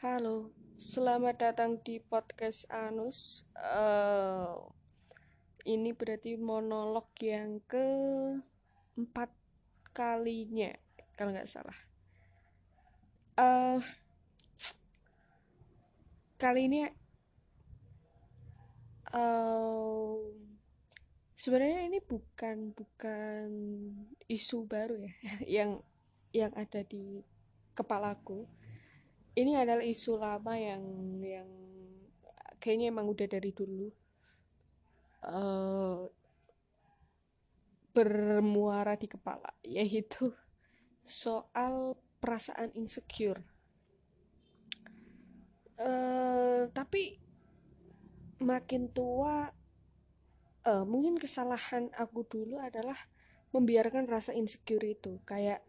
Halo, selamat datang di podcast Anus. Eh, ini berarti monolog yang keempat kalinya, kalau nggak salah. Eh, kali ini eh, sebenarnya ini bukan bukan isu baru ya, yang yang ada di kepalaku ini adalah isu lama yang yang kayaknya emang udah dari dulu. Uh, bermuara di kepala yaitu soal perasaan insecure. Uh, tapi makin tua uh, mungkin kesalahan aku dulu adalah membiarkan rasa insecure itu. Kayak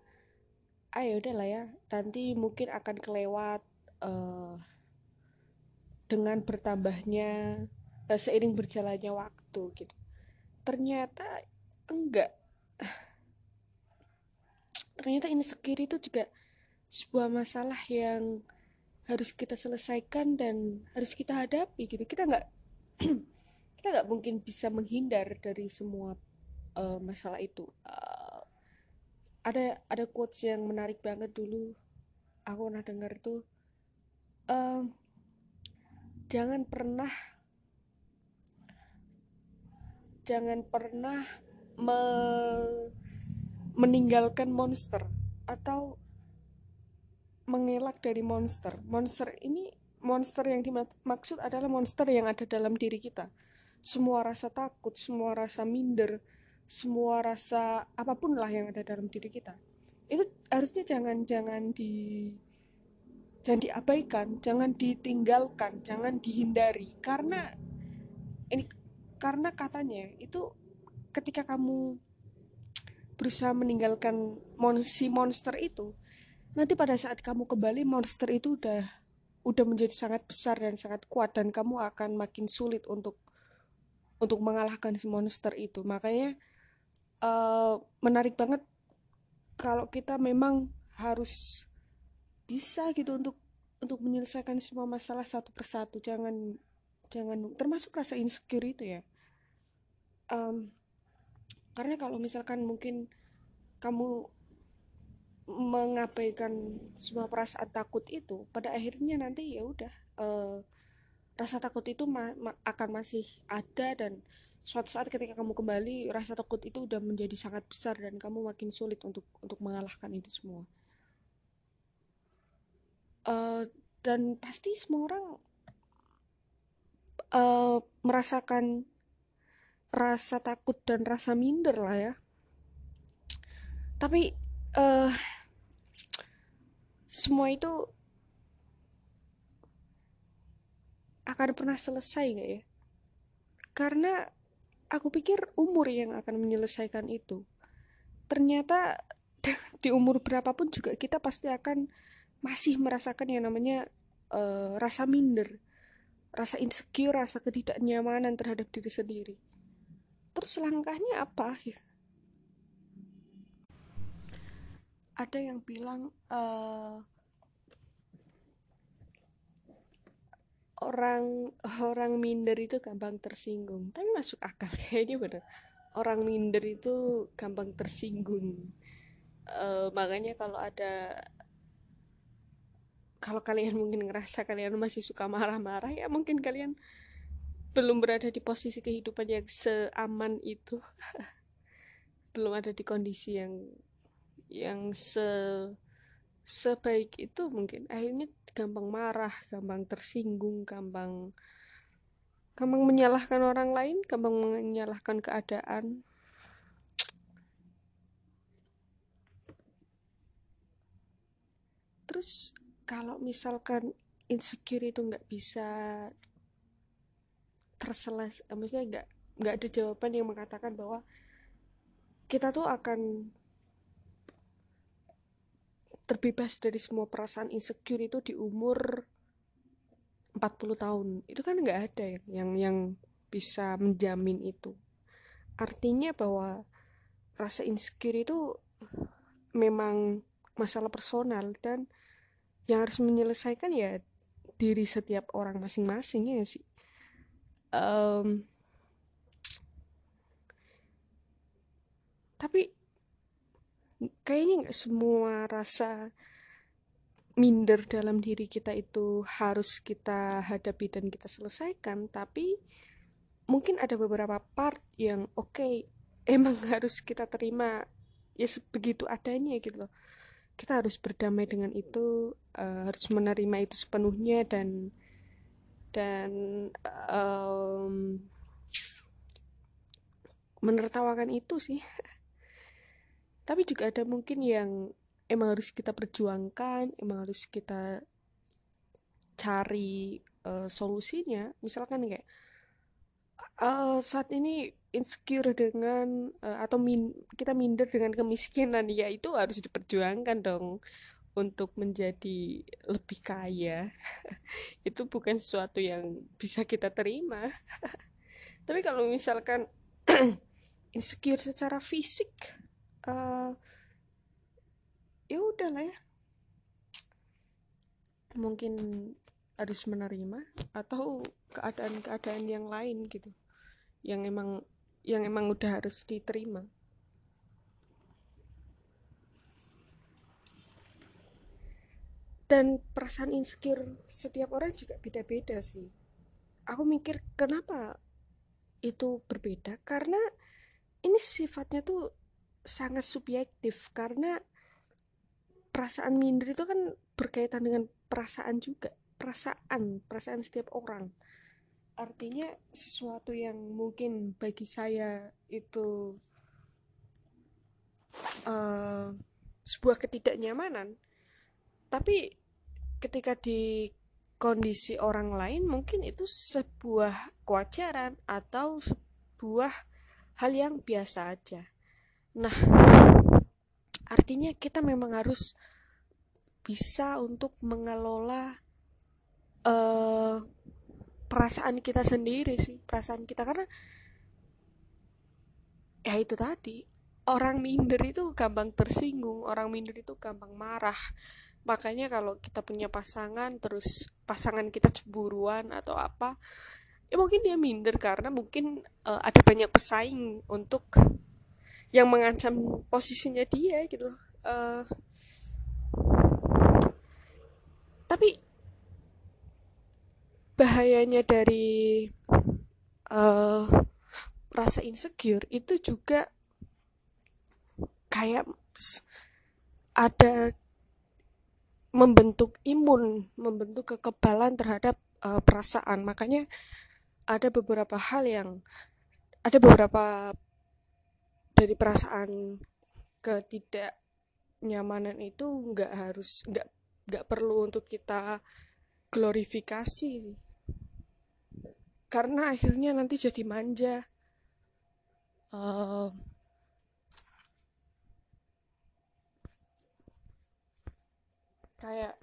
ayo ah, udah lah ya. Nanti mungkin akan kelewat uh, dengan bertambahnya uh, seiring berjalannya waktu gitu. Ternyata enggak. Ternyata insecure itu juga sebuah masalah yang harus kita selesaikan dan harus kita hadapi gitu. Kita nggak kita nggak mungkin bisa menghindar dari semua uh, masalah itu. uh, ada ada quotes yang menarik banget dulu. Aku pernah dengar tuh um, jangan pernah jangan pernah me, meninggalkan monster atau mengelak dari monster. Monster ini monster yang dimaksud adalah monster yang ada dalam diri kita. Semua rasa takut semua rasa minder semua rasa apa pun lah yang ada dalam diri kita. Itu harusnya jangan jangan di jangan diabaikan jangan ditinggalkan jangan dihindari. Karena ini karena katanya itu ketika kamu berusaha meninggalkan mon si monster itu nanti pada saat kamu kembali monster itu udah udah menjadi sangat besar dan sangat kuat dan kamu akan makin sulit untuk untuk mengalahkan si monster itu. Makanya uh, menarik banget kalau kita memang harus bisa gitu untuk untuk menyelesaikan semua masalah satu persatu. Jangan jangan termasuk rasa insecure itu ya. Um, karena kalau misalkan mungkin kamu mengabaikan semua perasaan takut itu pada akhirnya nanti ya udah uh, rasa takut itu ma ma akan masih ada dan suatu saat ketika kamu kembali rasa takut itu udah menjadi sangat besar dan kamu makin sulit untuk untuk mengalahkan itu semua. Uh, dan pasti semua orang uh, merasakan rasa takut dan rasa minder lah ya. Tapi uh, semua itu akan pernah selesai nggak ya? Karena aku pikir umur yang akan menyelesaikan itu. Ternyata di umur berapapun juga kita pasti akan masih merasakan yang namanya uh, rasa minder rasa insecure rasa ketidaknyamanan terhadap diri sendiri. Terus langkahnya apa? Ada yang bilang uh, orang orang minder itu gampang tersinggung. Tapi masuk akal kayaknya bener. Orang minder itu gampang tersinggung. Uh, makanya kalau ada kalau kalian mungkin ngerasa kalian masih suka marah-marah ya mungkin kalian belum berada di posisi kehidupan yang seaman itu. Belum ada di kondisi yang yang se sebaik itu mungkin. Akhirnya gampang marah gampang tersinggung gampang gampang menyalahkan orang lain gampang menyalahkan keadaan. Terus kalau misalkan insecure itu nggak bisa terseles maksudnya nggak nggak ada jawaban yang mengatakan bahwa kita tuh akan terbebas dari semua perasaan insecure itu di umur 40 tahun. Itu kan nggak ada yang, yang yang bisa menjamin itu. Artinya bahwa rasa insecure itu memang masalah personal dan yang harus menyelesaikan ya diri setiap orang masing-masing ya sih? Um, tapi kayaknya nggak semua rasa minder dalam diri kita itu harus kita hadapi dan kita selesaikan? Tapi mungkin ada beberapa part yang oke okay, emang harus kita terima ya begitu adanya gitu loh. Kita harus berdamai dengan itu uh, harus menerima itu sepenuhnya dan dan um, menertawakan itu sih tapi juga ada mungkin yang emang harus kita perjuangkan emang harus kita cari uh, solusinya. Misalkan kayak uh, saat ini insecure dengan uh, atau min kita minder dengan kemiskinan ya itu harus diperjuangkan dong untuk menjadi lebih kaya. Itu bukan sesuatu yang bisa kita terima. Tapi kalau misalkan insecure secara fisik uh, ya udah lah ya. Mungkin harus menerima atau keadaan-keadaan yang lain gitu. Yang emang yang emang udah harus diterima. Dan perasaan insecure setiap orang juga beda-beda sih. Aku mikir kenapa itu berbeda? Karena ini sifatnya tuh sangat subjektif karena perasaan minder itu kan berkaitan dengan perasaan juga perasaan perasaan setiap orang. Artinya sesuatu yang mungkin bagi saya itu uh, sebuah ketidaknyamanan. Tapi ketika di kondisi orang lain mungkin itu sebuah kewajaran atau sebuah hal yang biasa aja Nah, artinya kita memang harus bisa untuk mengelola uh, perasaan kita sendiri sih, perasaan kita karena ya itu tadi orang minder itu gampang tersinggung, orang minder itu gampang marah. Makanya kalau kita punya pasangan terus pasangan kita cemburuan atau apa, ya mungkin dia minder karena mungkin uh, ada banyak pesaing untuk yang mengancam posisinya dia gitu uh, tapi bahayanya dari uh, rasa insecure itu juga kayak ada membentuk imun, membentuk kekebalan terhadap uh, perasaan. Makanya ada beberapa hal yang ada beberapa dari perasaan ketidaknyamanan itu nggak harus nggak nggak perlu untuk kita glorifikasi. Karena akhirnya nanti jadi manja. Uh, kayak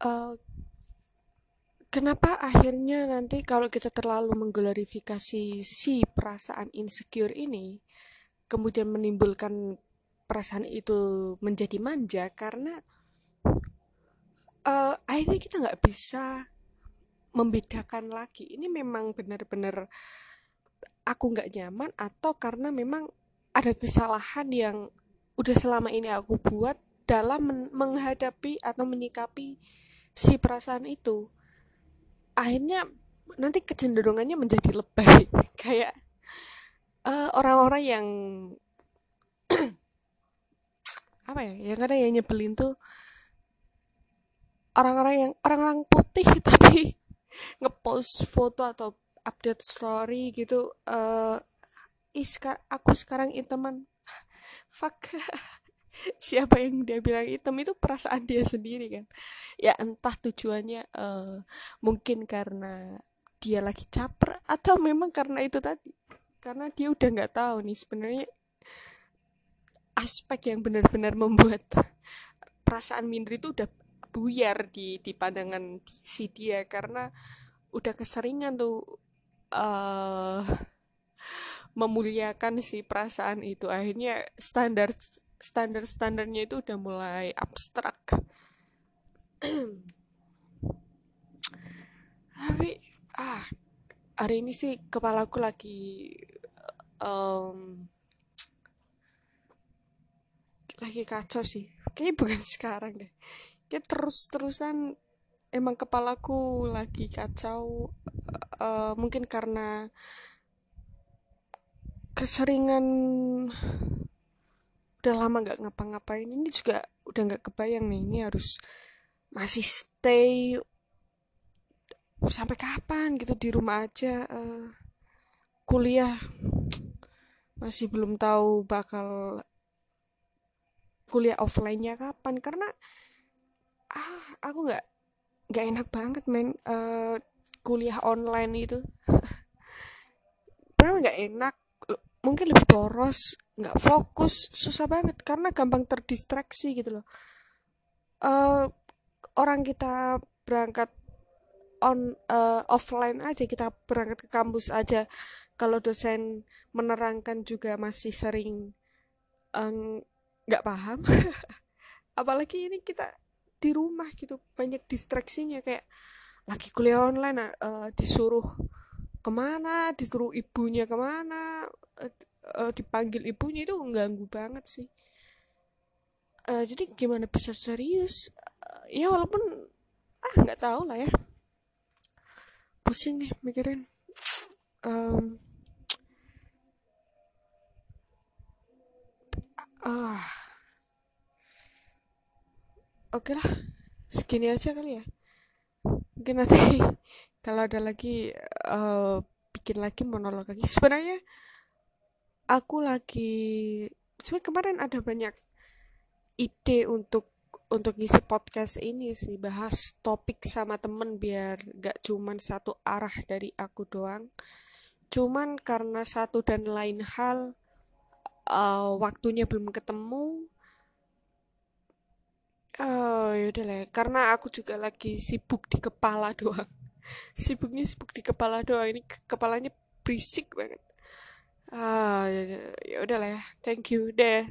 uh, Kenapa akhirnya nanti kalau kita terlalu mengglorifikasi si perasaan insecure ini, kemudian menimbulkan perasaan itu menjadi manja karena uh, akhirnya kita nggak bisa membedakan lagi. Ini memang benar-benar aku nggak nyaman atau karena memang ada kesalahan yang udah selama ini aku buat dalam menghadapi atau menyikapi si perasaan itu akhirnya nanti kecenderungannya menjadi lebay. Kayak eh, orang-orang yang apa ya yang ada yang nyebelin tuh orang-orang yang orang-orang putih tapi ngepost foto atau update story gitu uh, aku sekarang teman. Fuck siapa yang dia bilang hitam? Itu perasaan dia sendiri kan? Ya entah tujuannya uh, mungkin karena dia lagi caper atau memang karena itu tadi. Karena dia udah nggak tahu nih sebenarnya aspek yang benar-benar membuat perasaan minder itu udah buyar di di pandangan si dia. Karena udah keseringan tuh uh, memuliakan si perasaan itu. Akhirnya standar standar-standarnya itu udah mulai abstrak. Tapi ah hari ini sih kepalaku lagi um, lagi kacau sih. Kayaknya bukan sekarang deh. Kayak terus-terusan emang kepalaku lagi kacau uh, mungkin karena keseringan udah lama nggak ngapa-ngapain. Ini juga udah nggak kebayang nih ini harus masih stay sampai kapan gitu di rumah aja uh, kuliah. Masih belum tahu bakal kuliah offline-nya kapan. Karena ah aku nggak nggak enak banget men uh, kuliah online itu. Padahal nggak enak mungkin lebih boros nggak fokus susah banget karena gampang terdistraksi gitu loh. Uh, orang kita berangkat on uh, offline aja kita berangkat ke kampus aja. Kalau dosen menerangkan juga masih sering nggak uh, paham. Apalagi ini kita di rumah gitu banyak distraksinya kayak lagi kuliah online uh, disuruh ke mana disuruh ibunya ke mana uh, dipanggil ibunya itu mengganggu banget sih. Uh, jadi gimana bisa serius? Uh, ya walaupun ah nggak tahu lah ya. Pusing nih mikirin. Um, ah. Oke okay lah segini aja kali ya. Mungkin nanti kalau ada lagi uh, bikin lagi monolog lagi. Sebenarnya aku lagi sebenarnya kemarin ada banyak ide untuk untuk ngisi podcast ini sih bahas topik sama temen biar gak cuman satu arah dari aku doang cuman karena satu dan lain hal uh, waktunya belum ketemu Oh, yaudah lah. Karena aku juga lagi sibuk di kepala doang. Sibuknya sibuk di kepala doang. Ini kepalanya berisik banget. Ah, ya, ya udah lah ya. Thank you deh.